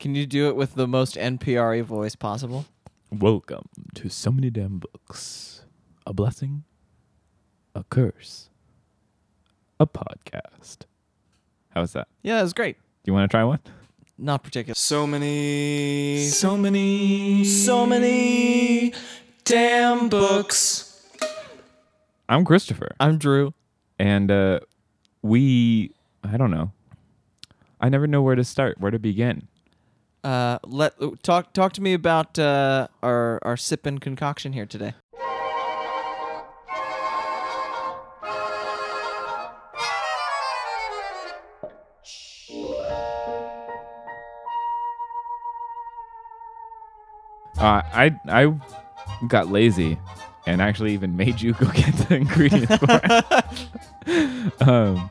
Can you do it with the most NPR voice possible? Welcome to so many damn books. A blessing, a curse, a podcast. How's that? Yeah, that was great. Do you want to try one? Not particular. So many, so many, so many damn books. I'm Christopher, I'm Drew. and uh, we, I don't know. I never know where to start, where to begin. Uh, let talk talk to me about uh, our our sipping concoction here today. Uh, I I got lazy and actually even made you go get the ingredients for it. um,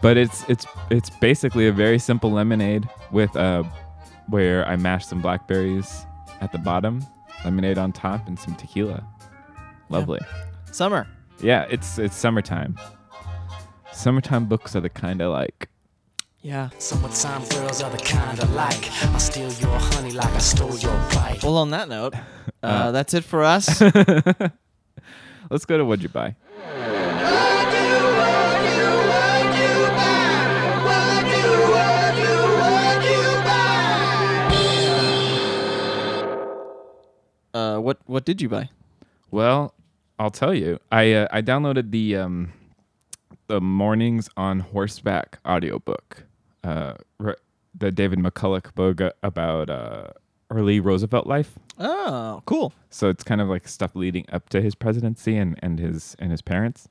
but it's it's it's basically a very simple lemonade with uh where I mashed some blackberries at the bottom, lemonade on top, and some tequila. Lovely. Summer. Yeah, it's it's summertime. Summertime books are the kind I like. Yeah. Summertime girls are the kind I like. I steal your honey like I stole your bite. Well, on that note, uh, that's it for us. Let's go to what'd you buy? Uh, what what did you buy? Well, I'll tell you. I uh, I downloaded the um the Mornings on Horseback audiobook. Uh re- the David McCullough book about uh early Roosevelt life. Oh, cool. So it's kind of like stuff leading up to his presidency and and his and his parents.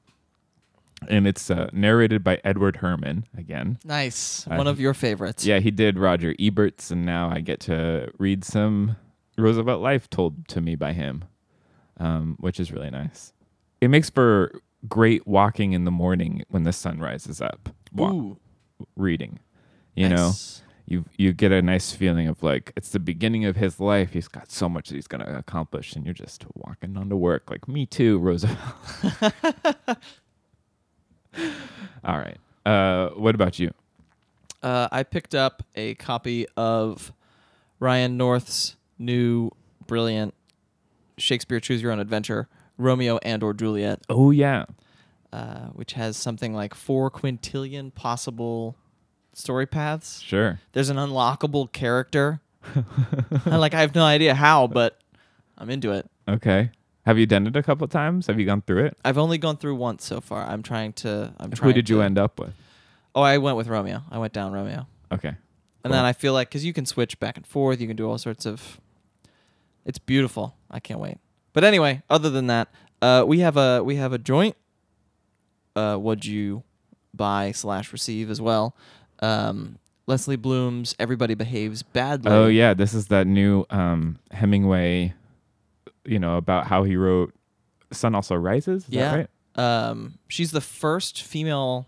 And it's uh, narrated by Edward Herrmann again. Nice. Uh, One of your favorites. Yeah, he did Roger Ebert's, and now I get to read some Roosevelt life told to me by him, um, which is really nice. It makes for great walking in the morning when the sun rises up. Wa- Ooh. reading, you know, you you get a nice feeling of like it's the beginning of his life. He's got so much that he's gonna accomplish, and you're just walking on to work. Like me too, Roosevelt. All right. Uh, what about you? Uh, I picked up a copy of Ryan North's new brilliant Shakespeare Choose Your Own Adventure, Romeo and or Juliet, Oh yeah. uh, which has something like four quintillion possible story paths. Sure. There's an unlockable character. I like I have no idea how, but I'm into it. Okay. Have you done it a couple of times? Have you gone through it? I've only gone through once so far. I'm trying to. I'm Who trying. did you to- end up with? Oh, I went with Romeo. I went down Romeo, Okay. and then I feel like because you can switch back and forth, you can do all sorts of. It's beautiful. I can't wait. But anyway, other than that, uh, we have a we have a joint. Uh, would you buy slash receive as well? Um, Lesley Blume's "Everybody Behaves Badly." Oh yeah, this is that new um, Hemingway. You know about how he wrote "Sun Also Rises." Is Yeah. that right? Um, she's the first female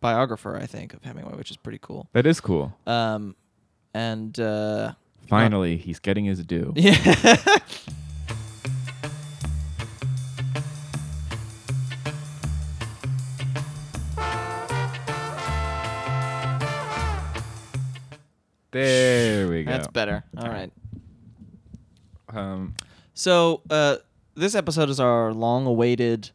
biographer, I think, of Hemingway, which is pretty cool. That is cool. Um, and uh, Finally, he's getting his due. yeah, There we go. that's better. All right. Um, So uh, this episode is our long-awaited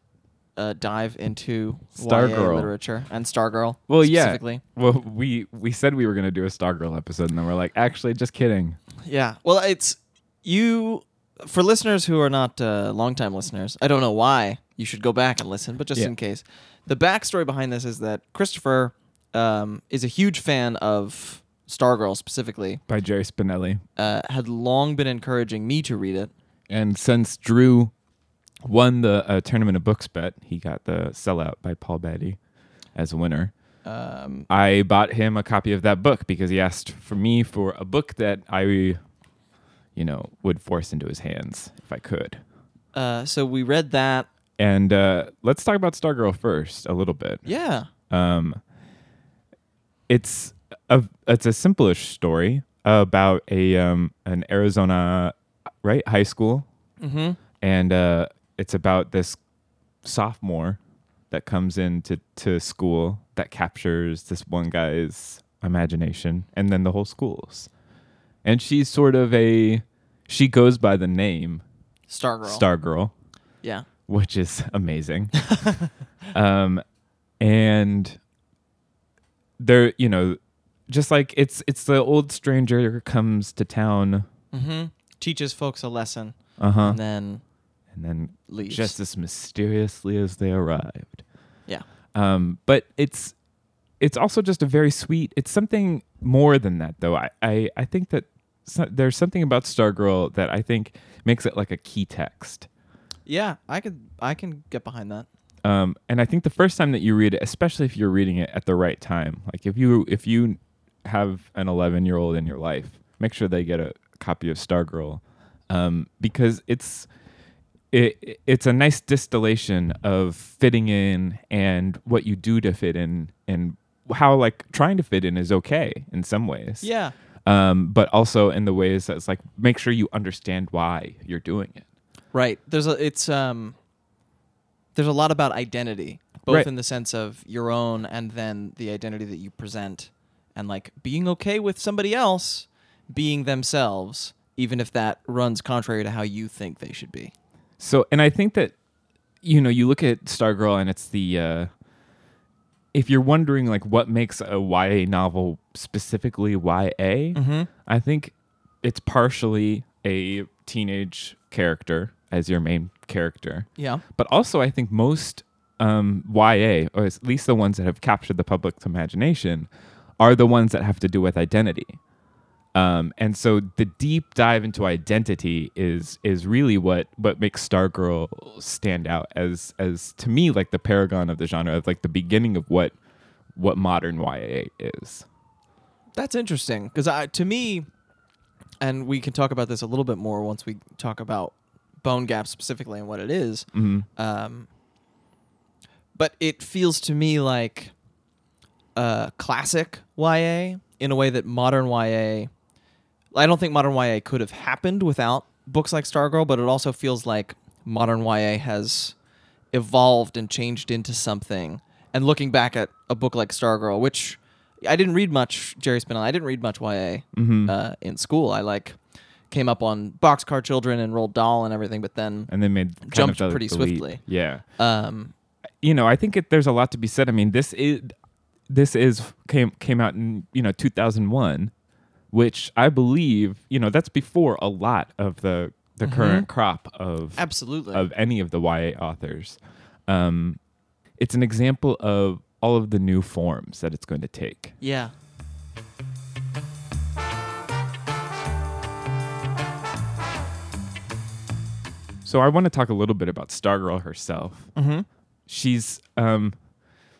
uh, dive into YA Stargirl. literature and Stargirl. well, yeah. specifically. Well, we we said we were gonna do a Stargirl episode, and then we're like, actually, just kidding. Yeah. Well, it's you for listeners who are not uh, longtime listeners. I don't know why you should go back and listen, but just Yeah. in case, the backstory behind this is that Christopher um, is a huge fan of Stargirl specifically. By Jerry Spinelli. Uh, had long been encouraging me to read it. And since Drew won the uh, tournament of books bet, he got the sellout by Paul Beatty as a winner. Um, I bought him a copy of that book because he asked for me for a book that I, you know, would force into his hands if I could. uh, so we read that. And uh, let's talk about Stargirl first a little bit. Yeah. Um, it's a it's a simplish story about a um, an Arizona right high school, Mm-hmm. and uh, it's about this sophomore that comes into to school that captures this one guy's imagination, and then the whole school's. and she's sort of a she goes by the name Stargirl. Stargirl, Yeah. which is amazing. um, and there, you know, just like it's it's the old stranger comes to town, Mm-hmm. Teaches folks a lesson uh huh, and then and then leaves. just as mysteriously as they arrived. yeah. Um, but it's it's also just a very sweet. It's something more than that, though. I I, I think that so, there's something about Stargirl that I think makes it like a key text. Yeah, I could I can get behind that. Um, and I think the first time that you read it, especially if you're reading it at the right time, like if you if you have an 11 year old in your life, make sure they get a copy of Stargirl, um, because it's it it's a nice distillation of fitting in and what you do to fit in and how like trying to fit in is okay in some ways. Yeah. Um, but also in the ways that's like make sure you understand why you're doing it. Right. There's a it's um there's a lot about identity, both Right. in the sense of your own and then the identity that you present and like being okay with somebody else being themselves even if that runs contrary to how you think they should be. So, and I think that you know, you look at Stargirl and it's the uh if you're wondering like what makes a YA novel specifically YA, Mhm. I think it's partially a teenage character as your main character. Yeah. But also I think most um YA or at least the ones that have captured the public's imagination are the ones that have to do with identity. Um, and so the deep dive into identity is is really what what makes Stargirl stand out as as to me like the paragon of the genre of like the beginning of what what modern YA is. That's interesting because I, to me, and we can talk about this a little bit more once we talk about Bone Gap specifically and what it is. Mhm. Um, but it feels to me like uh, classic YA in a way that modern YA. I don't think modern YA could have happened without books like Stargirl, but it also feels like modern YA has evolved and changed into something. And looking back at a book like Stargirl, which I didn't read much, Jerry Spinell, I didn't read much YA Mhm. uh, in school. I like came up on Boxcar Children and Roald Dahl and everything, but then And then made Jumped the- pretty the leap. swiftly. Yeah. um, you know, I think it, there's a lot to be said. I mean, this is this is came came out in you know 2001, which I believe you know that's before a lot of the the current crop of absolutely. of any of the YA authors. Um, it's an example of all of the new forms that it's going to take. yeah. So I want to talk a little bit about Stargirl herself. Mm-hmm. she's um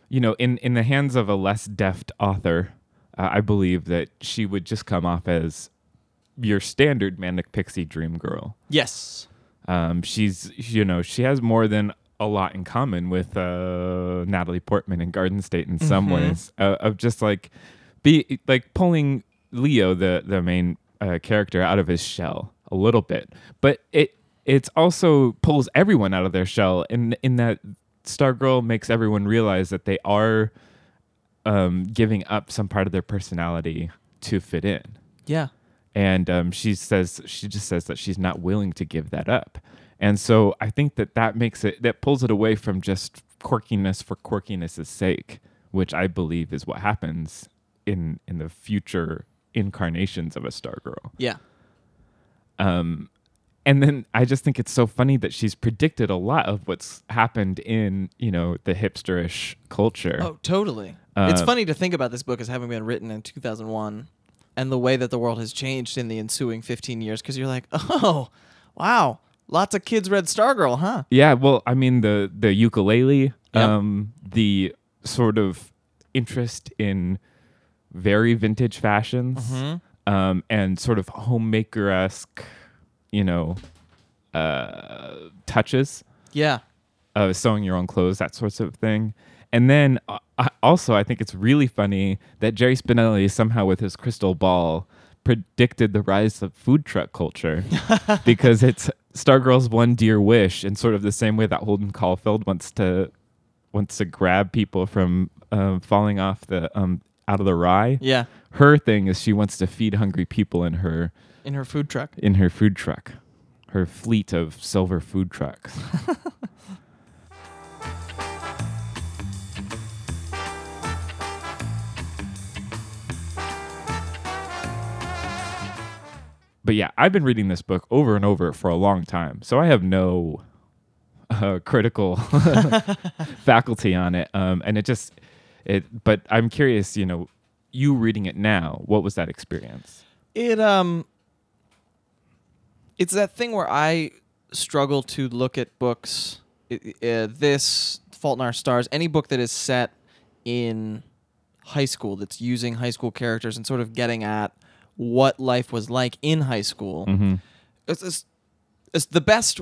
you know in in the hands of a less deft author uh, i believe that she would just come off as your standard manic pixie dream girl Yes. um she's you know she has more than a lot in common with uh natalie portman in garden state in some Mhm. ways uh, of just like be like pulling leo the the main uh, character out of his shell a little bit but it it's also pulls everyone out of their shell in in that stargirl makes everyone realize that they are um giving up some part of their personality to fit in Yeah. and um, she says she just says that she's not willing to give that up and so i think that that makes it that pulls it away from just quirkiness for quirkiness' sake which i believe is what happens in in the future incarnations of a stargirl Yeah. um and then i just think it's so funny that she's predicted a lot of what's happened in you know the hipsterish culture Oh, totally. it's Uh, funny to think about this book as having been written in 2001 and the way that the world has changed in the ensuing 15 years because you're like, oh, wow, lots of kids read Stargirl, huh? Yeah, well, I mean the the ukulele, Yep. um, the sort of interest in very vintage fashions, Mm-hmm. um, and sort of homemaker esque, you know, uh, touches Yeah. of sewing your own clothes, that sorts of thing. And then uh, I- also, I think it's really funny that Jerry Spinelli somehow, with his crystal ball, predicted the rise of food truck culture because it's Stargirl's one dear wish, in sort of the same way that Holden Caulfield wants to wants to grab people from um, falling off the um, out of the rye, Yeah. her thing is she wants to feed hungry people in her In her food truck. in her food truck, her fleet of silver food trucks. but yeah, I've been reading this book over and over for a long time, so I have no uh, critical faculty on it, um, and it just it. But I'm curious, you know, you reading it now, what was that experience? It um it's that thing where I struggle to look at books uh, this Fault in Our Stars, any book that is set in high school that's using high school characters and sort of getting at what life was like in high school. Mm-hmm. It's, it's, it's the best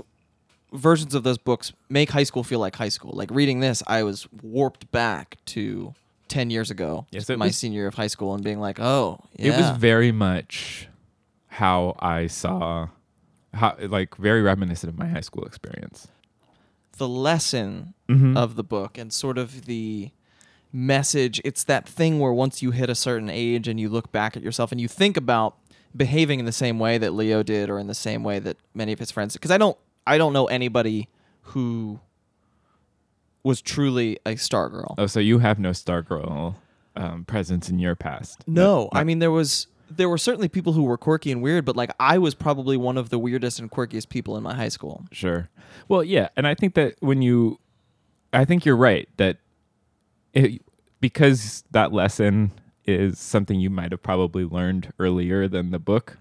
versions of those books make high school feel like high school. Like reading this, I was warped back to 10 years ago, Yes, my was- senior year of high school and being like, "Oh, yeah." It was very much how I saw, how like very reminiscent of my high school experience. the lesson Mhm. of the book and sort of the message. It's that thing where once you hit a certain age and you look back at yourself and you think about behaving in the same way that Leo did or in the same way that many of his friends because I don't I don't know anybody who was truly a star girl. Oh, so you have no Stargirl um, presence in your past? No, Not- I mean there was there were certainly people who were quirky and weird, but like I was probably one of the weirdest and quirkiest people in my high school. Sure. Well, yeah, and I think that when you, I think you're right that it, because that lesson is something you might have probably learned earlier than the book.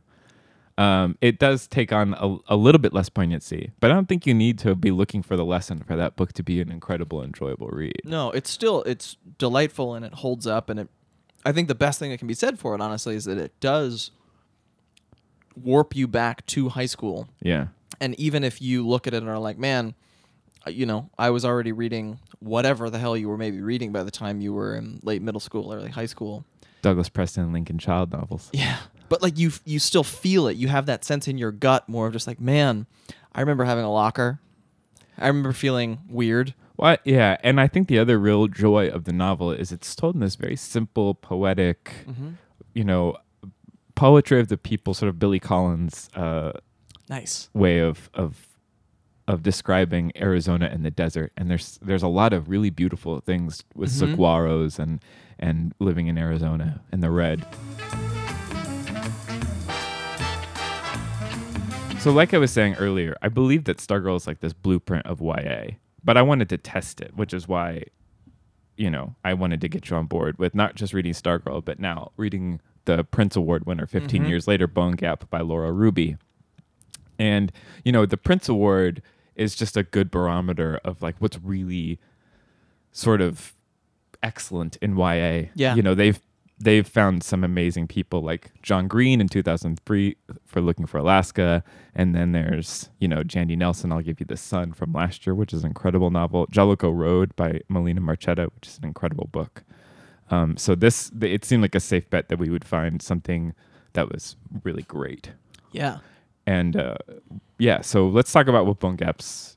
Um, it does take on a, a little bit less poignancy, but I don't think you need to be looking for the lesson for that book to be an incredible, enjoyable read. No, it's still it's delightful and it holds up and it I think the best thing that can be said for it honestly is that it does warp you back to high school. Yeah. And even if you look at it and are like, "Man, uh, you know, I was already reading whatever the hell you were maybe reading by the time you were in late middle school, early high school." Douglas Preston and Lincoln Child novels. Yeah. But like you you still feel it. You have that sense in your gut more of just like, "Man, I remember having a locker. I remember feeling weird." Well, yeah, and I think the other real joy of the novel is it's told in this very simple, poetic, you know, poetry of the people, sort of Billy Collins uh, Nice. way of of of describing Arizona and the desert. And there's there's a lot of really beautiful things with saguaros and and living in Arizona and the red. So, like I was saying earlier, I believe that Stargirl is like this blueprint of YA, but I wanted to test it, which is why, you know, I wanted to get you on board with not just reading Stargirl, but now reading the Printz Award winner 15 Mhm. years later, Bone Gap by Laura Ruby. And, you know, the Printz Award is just a good barometer of like what's really sort of excellent in YA. Yeah. You know, they've they've found some amazing people like John Green in 2003 for Looking for Alaska, and then there's you know Jandy Nelson. I'll give you the Sun from last year, which is an incredible novel. Jellicoe Road by Melina Marchetta, which is an incredible book. Um, so this it seemed like a safe bet that we would find something that was really great. Yeah. And uh, yeah, so let's talk about what Bone Gap's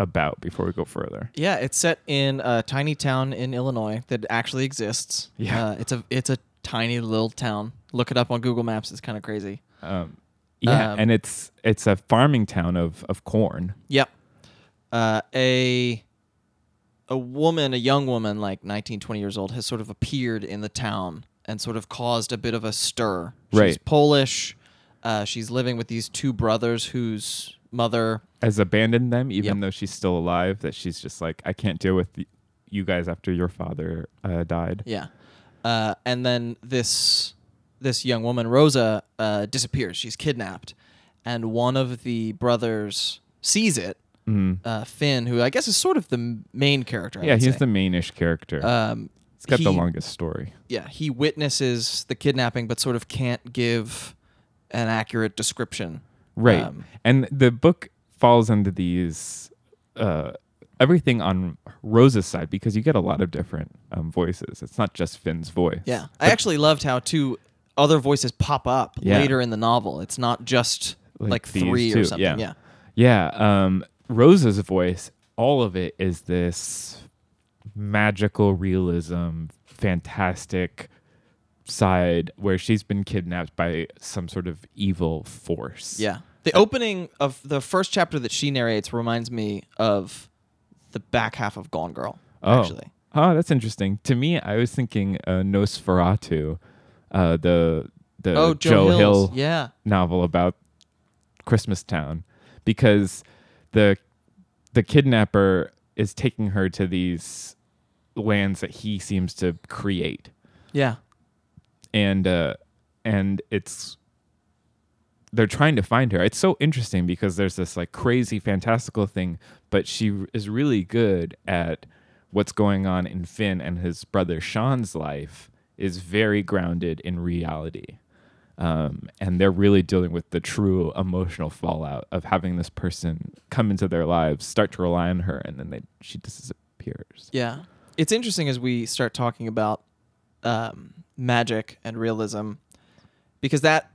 about before we go further. Yeah, it's set in a tiny town in Illinois that actually exists. Yeah. uh, it's a it's a tiny little town. Look it up on Google Maps. It's kind of crazy. Um, yeah, Um, and it's it's a farming town of of corn. Yep. Uh, a a woman, a young woman, like 19, 20 years old, has sort of appeared in the town and sort of caused a bit of a stir. She's Right. Polish. Uh, she's living with these two brothers whose mother. Has abandoned them, even Yep. though she's still alive. That she's just like, I can't deal with y- you guys after your father uh, died. Yeah. Uh, and then this this young woman, Rosa, uh, disappears. She's kidnapped, and one of the brothers sees it. Mhm. Uh, Finn, who I guess is sort of the m- main character. I Yeah, would he's say. the mainish character. Um, it's got the he- longest story. yeah, he witnesses the kidnapping, but sort of can't give an accurate description. Right. Um, and the book falls into these uh, everything on Rosa's side because you get a lot of different um, voices. It's not just Finn's voice. yeah, I actually loved how two other voices pop up Yeah. later in the novel. It's not just Like like, three two, or something. yeah. Yeah. Yeah. Um, Rosa's voice, all of it is this magical realism, fantastic side where she's been kidnapped by some sort of evil force. Yeah. The opening of the first chapter that she narrates reminds me of the back half of Gone Girl. Oh. Actually. Oh, that's interesting. To me, I was thinking uh, Nosferatu, uh, the the oh, Joe, Joe, Hill Yeah. novel about Christmas Town, because the the kidnapper is taking her to these lands that he seems to create, Yeah. And uh, and it's they're trying to find her. It's so interesting because there's this like crazy fantastical thing, but she is really good at what's going on in Finn and his brother Sean's life is very grounded in reality. Um, and they're really dealing with the true emotional fallout of having this person come into their lives, start to rely on her, and then they she disappears. Yeah. It's interesting as we start talking about um, magic and realism because that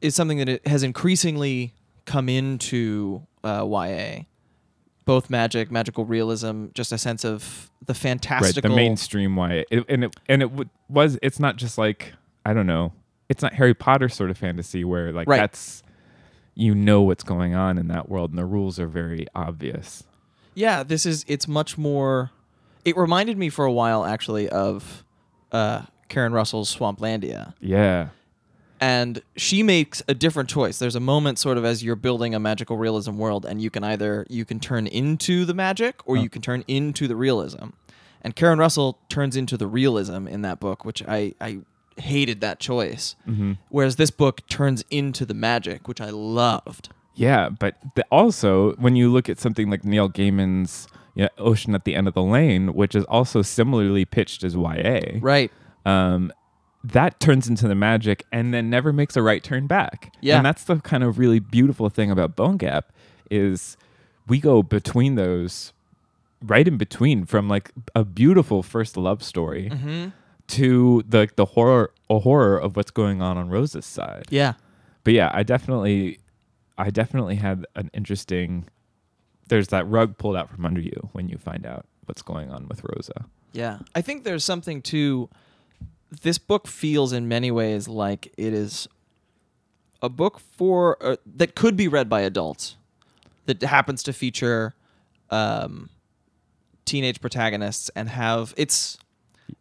is something that it has increasingly come into uh, YA. Both magic, magical realism, just a sense of the Right, fantastical. the mainstream YA, it, and it and it w- was. It's not just like I don't know. It's not Harry Potter sort of fantasy where like Right. that's you know what's going on in that world, and the rules are very obvious. Yeah, this is it's much more it reminded me for a while actually of uh Karen Russell's Swamplandia. Yeah, And she makes a different choice. There's a moment sort of as you're building a magical realism world and you can either you can turn into the magic or you can turn into the realism. And Karen Russell turns into the realism in that book, which I I hated that choice. Whereas this book turns into the magic, which I loved. yeah. But the, also, when you look at something like Neil Gaiman's you know, Ocean at the End of the Lane, which is also similarly pitched as YA, Right. um, that turns into the magic and then never makes a right turn back. Yeah. And that's the kind of really beautiful thing about Bone Gap is we go between those right in between from like a beautiful first love story Mm-hmm. to the the horror a horror of what's going on on Rose's side. Yeah. But yeah, I definitely I definitely had an interesting there's that rug pulled out from under you when you find out what's going on with Rosa. Yeah. I think there's something to this book feels in many ways like it is a book for uh, that could be read by adults that happens to feature um, teenage protagonists and have it's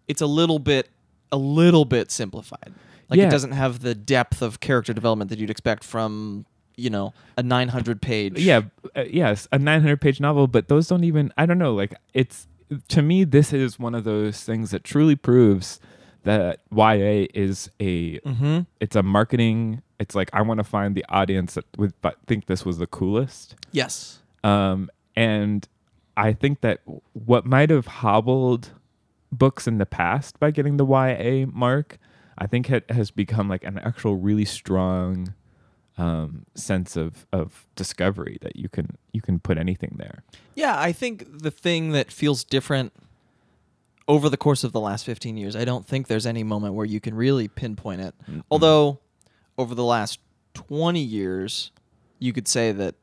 it's a little bit a little bit simplified. Like Yeah. it doesn't have the depth of character development that you'd expect from, you know, a 900 page. yeah uh, yes a 900 page novel but those don't even i don't know like it's to me this is one of those things that truly proves that ya is a Mm-hmm. it's a marketing it's like i want to find the audience that would but think this was the coolest Yes. um and i think that what might have hobbled books in the past by getting the ya mark i think it has become like an actual really strong um, sense of of discovery that you can you can put anything there. Yeah, I think the thing that feels different over the course of the last 15 years, I don't think there's any moment where you can really pinpoint it. Although, over the last 20 years, you could say that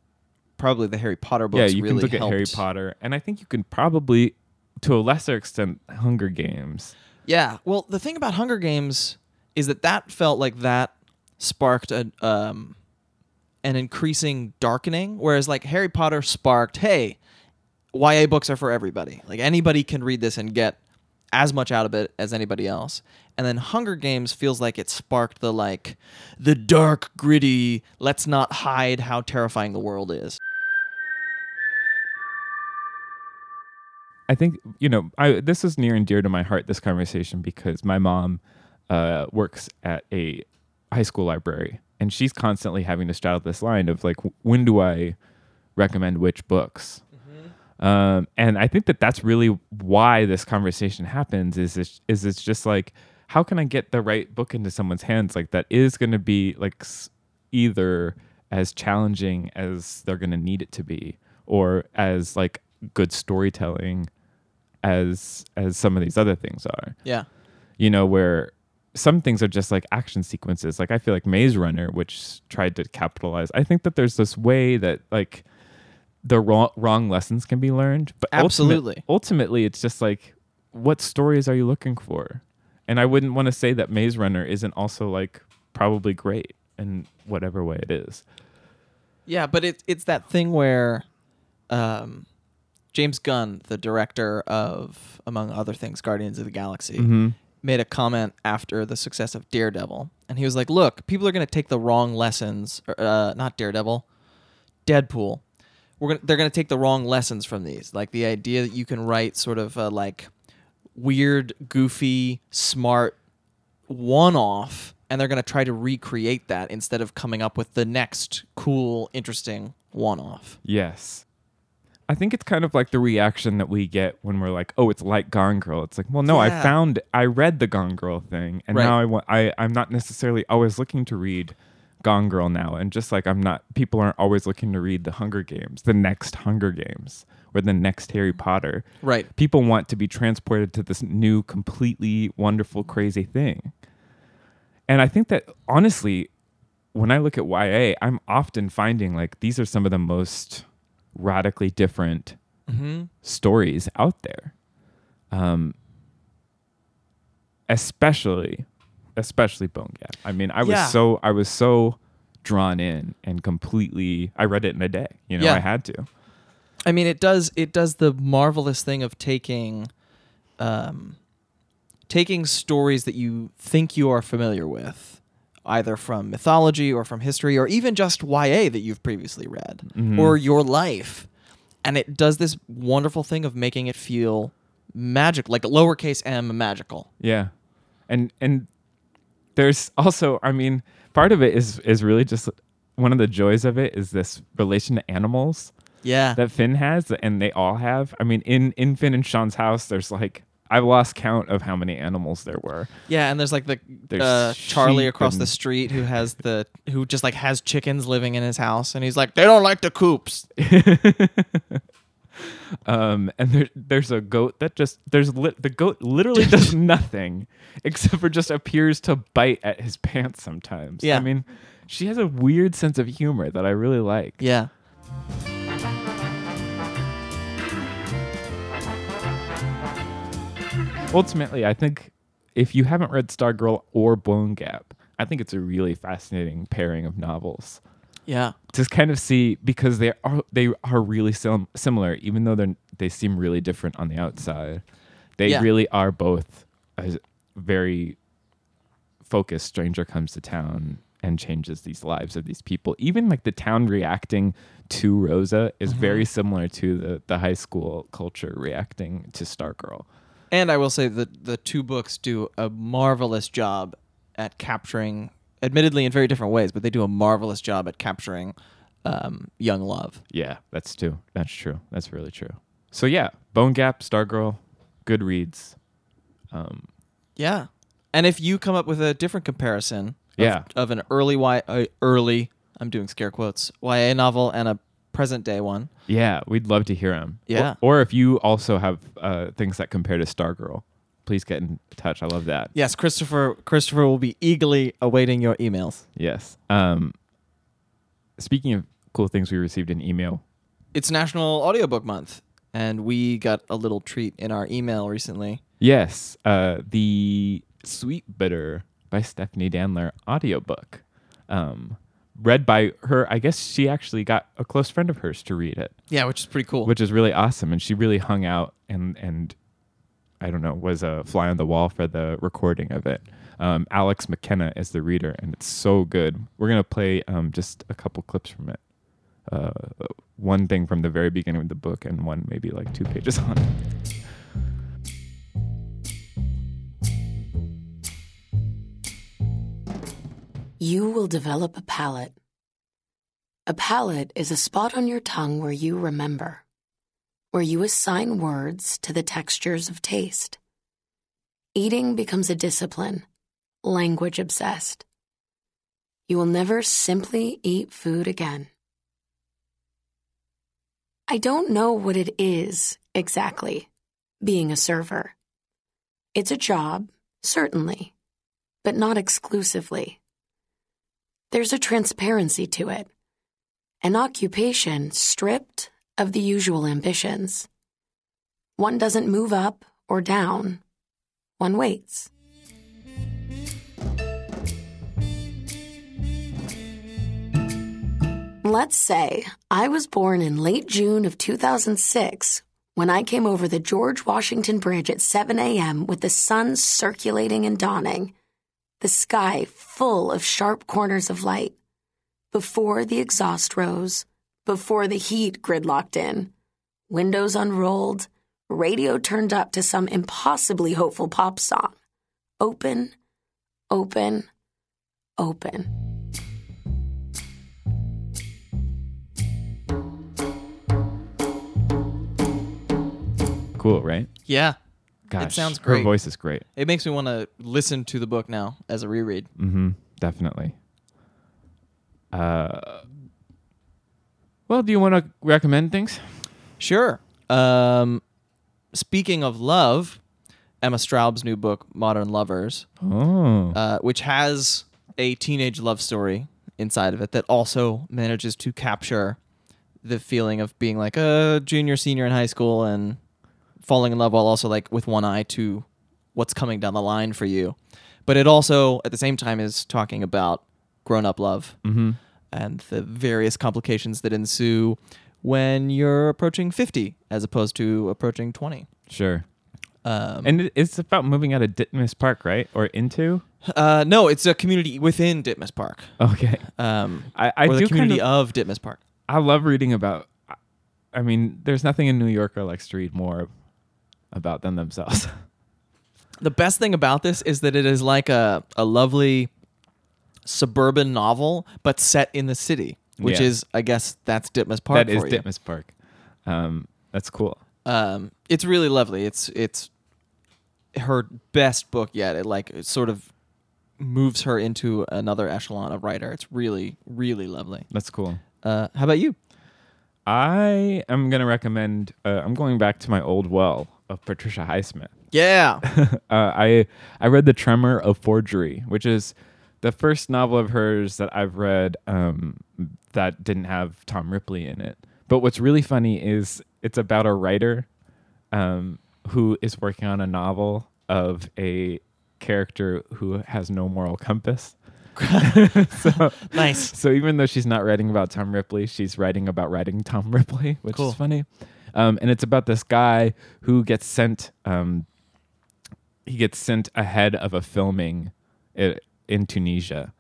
probably the Harry Potter books yeah, you really can look helped. at Harry Potter, and I think you can probably, to a lesser extent, Hunger Games. Yeah. Well, the thing about Hunger Games is that that felt like that sparked a um an increasing darkening whereas like Harry Potter sparked, hey, YA books are for everybody. Like anybody can read this and get as much out of it as anybody else. And then Hunger Games feels like it sparked the like the dark, gritty, let's not hide how terrifying the world is. I think you know I this is near and dear to my heart this conversation because my mom uh, works at a high school library and she's constantly having to straddle this line of like when do I recommend which books? Um, and I think that that's really why this conversation happens is it's, is it's just like how can I get the right book into someone's hands? Like that is going to be like s- either as challenging as they're going to need it to be or as like good storytelling as as some of these other things are. Yeah. you know where some things are just like action sequences like i feel like maze runner which tried to capitalize i think that there's this way that like the wrong, wrong lessons can be learned but ultimate- Absolutely. ultimately it's just like what stories are you looking for And I wouldn't want to say that Maze Runner isn't also like probably great in whatever way it is. Yeah, but it's it's that thing where um, James Gunn, the director of, among other things, Guardians of the Galaxy, Mm-hmm. Made a comment after the success of Daredevil, and he was like, "Look, people are going to take the wrong lessons. or, Uh, not Daredevil, Deadpool. We're gonna, they're going to take the wrong lessons from these. Like the idea that you can write sort of uh, like weird, goofy, smart one-off." And they're going to try to recreate that instead of coming up with the next cool, interesting one-off. Yes. I think it's kind of like the reaction that we get when we're like, "Oh, it's like Gone Girl." It's like, well, no, Yeah. I found, I read the Gone Girl thing, and Right. now I want, I, I'm not necessarily always looking to read Gone Girl now, and just like I'm not, people aren't always looking to read the Hunger Games, the next Hunger Games, or the next Harry Potter. Right. People want to be transported to this new, completely wonderful, crazy thing. And I think that honestly, when I look at YA, I'm often finding like these are some of the most radically different Mm-hmm. stories out there. Um, especially, especially Bone Gap. I mean, I was Yeah. so I was so drawn in and completely. I read it in a day. You know, Yeah. I had to. I mean, it does it does the marvelous thing of taking, um, taking stories that you think you are familiar with, either from mythology or from history or even just YA that you've previously read Mhm. or your life, and it does this wonderful thing of making it feel magic, like lowercase m magical. Yeah, and and there's also, I mean, part of it is is really just one of the joys of it is this relation to animals. Yeah, that Finn has, and they all have. I mean, in in Finn and Sean's house, there's like I've lost count of how many animals there were. yeah, and there's like the There's uh, Charlie sheep across the and- street who has the who just like has chickens living in his house, and he's like, they don't like the coops. Um, and there, there's a goat that just there's li- the goat literally does nothing except for just appears to bite at his pants sometimes. Yeah. I mean, she has a weird sense of humor that I really like. Yeah. Ultimately, I think if you haven't read Stargirl or Bone Gap, I think it's a really fascinating pairing of novels. Yeah. to kind of see because they are they are really sim- similar even though they they seem really different on the outside they Yeah. really are both a very focused stranger comes to town and changes these lives of these people even like the town reacting to rosa is Mm-hmm. very similar to the the high school culture reacting to stargirl And I will say that the two books do a marvelous job at capturing, admittedly in very different ways, but they do a marvelous job at capturing um, young love. yeah that's true that's true that's really true so yeah bone gap stargirl good reads um Yeah. And if you come up with a different comparison of, Yeah. of an early y uh, early I'm doing scare quotes YA novel and a present day one. Yeah, we'd love to hear them. Yeah. Or, or if you also have uh, things that compare to Stargirl, please get in touch. I love that. Yes, Christopher Christopher will be eagerly awaiting your emails. Yes. Um, speaking of cool things we received in email, It's National Audiobook Month and we got a little treat in our email recently. yes, uh, the Sweet Bitter by Stephanie Danler audiobook. Um, read by her. I guess she actually got a close friend of hers to read it. Yeah, which is pretty cool. which is really awesome. And she really hung out and and I don't know was a fly on the wall for the recording of it. Um, Alex McKenna is the reader, and it's so good. We're gonna play um, just a couple clips from it. Uh, one thing from the very beginning of the book, and one maybe like two pages on. You will develop a palate. A palate is a spot on your tongue where you remember, where you assign words to the textures of taste. Eating becomes a discipline, language obsessed. You will never simply eat food again. I don't know what it is exactly, being a server. It's a job, certainly, but not exclusively. There's a transparency to it. An occupation stripped of the usual ambitions. One doesn't move up or down, one waits. Let's say I was born in late June of 2006 when I came over the George Washington Bridge at 7 a.m. with the sun circulating and dawning the sky full of sharp corners of light. Before the exhaust rose, before the heat gridlocked in, windows unrolled, radio turned up to some impossibly hopeful pop song. Open, open, open. Cool, right? Yeah. Gosh, sounds great. Her voice is great. It makes me want to listen to the book now as a reread. Mm-hmm. Definitely. Uh, well, do you want to recommend things? Sure. Um, speaking of love, Emma Straub's new book, Modern Lovers, Oh, uh, which has a teenage love story inside of it that also manages to capture the feeling of being like a junior, senior in high school and falling in love while also like with one eye to what's coming down the line for you. But it also, at the same time, is talking about grown up love mm-hmm. and the various complications that ensue when you're approaching 50 as opposed to approaching 20. sure. Um, And it's about moving out of Ditmas Park, right? Or into? uh, no, it's a community within Ditmas Park. Okay. Um, I, I or the do kind community of, of Ditmas Park. I love reading about. I mean, there's nothing in New York I like to read more about them themselves. The best thing about this is that it is like a, a lovely suburban novel, but set in the city, which Yeah. is, I guess, that's Ditmas Park. that is for you. Ditmas Park. Um, that's cool. Um, it's really lovely. It's it's her best book yet. It like it sort of moves her into another echelon of writer. It's really really lovely. That's cool. Uh, how about you? I am gonna recommend. Uh, I'm going back to my old well of Patricia Highsmith. Yeah. uh, I I read The Tremor of Forgery, which is the first novel of hers that I've read um, that didn't have Tom Ripley in it. But what's really funny is it's about a writer um, who is working on a novel of a character who has no moral compass. so, nice. so even though she's not writing about Tom Ripley, she's writing about writing Tom Ripley, which Cool. is funny. Um, and it's about this guy who gets sent. Um, he gets sent ahead of a filming in Tunisia.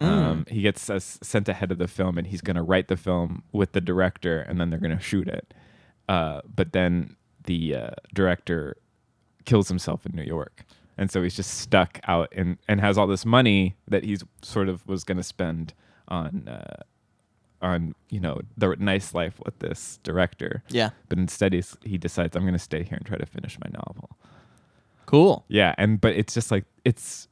Um, he gets uh, sent ahead of the film, and he's going to write the film with the director, and then they're going to shoot it. Uh, but then the uh, director kills himself in New York. And so he's just stuck out and, and has all this money that he's sort of was going to spend on uh, on you know the nice life with this director. Yeah. But instead he's, he decides I'm going to stay here and try to finish my novel. Cool. Yeah, and but it's just like it's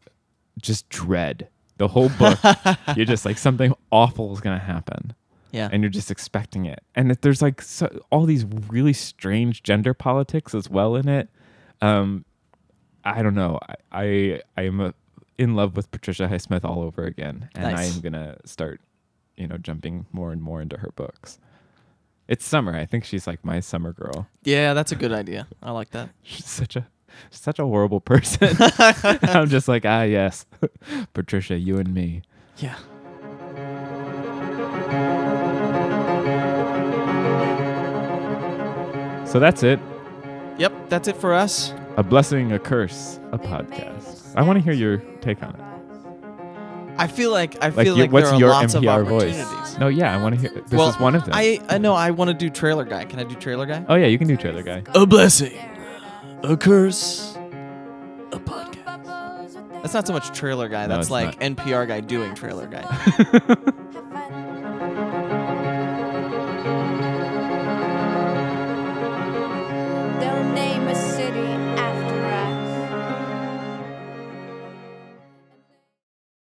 just dread. The whole book, you're just like something awful is going to happen Yeah. and you're just expecting it. And if there's like so, all these really strange gender politics as well in it. Um, I don't know. I I, I am a, in love with Patricia Highsmith all over again, and I am gonna start, you know, jumping more and more into her books. It's summer. I think she's like my summer girl. yeah, that's a good idea. I like that. She's such a such a horrible person. I'm just like ah yes, Patricia, you and me. Yeah. So that's it. Yep, that's it for us. A blessing, a curse, a podcast. I want to hear your take on it. I feel like I Like, feel you- like what's there are your lots NPR of voice? opportunities. No, yeah, I want to hear. This well, is one of them. I I know I want to do trailer guy. Can I do trailer guy? oh yeah, you can do trailer guy. A blessing, a curse, a podcast. That's not so much trailer guy. No, That's it's like not. NPR guy doing trailer guy.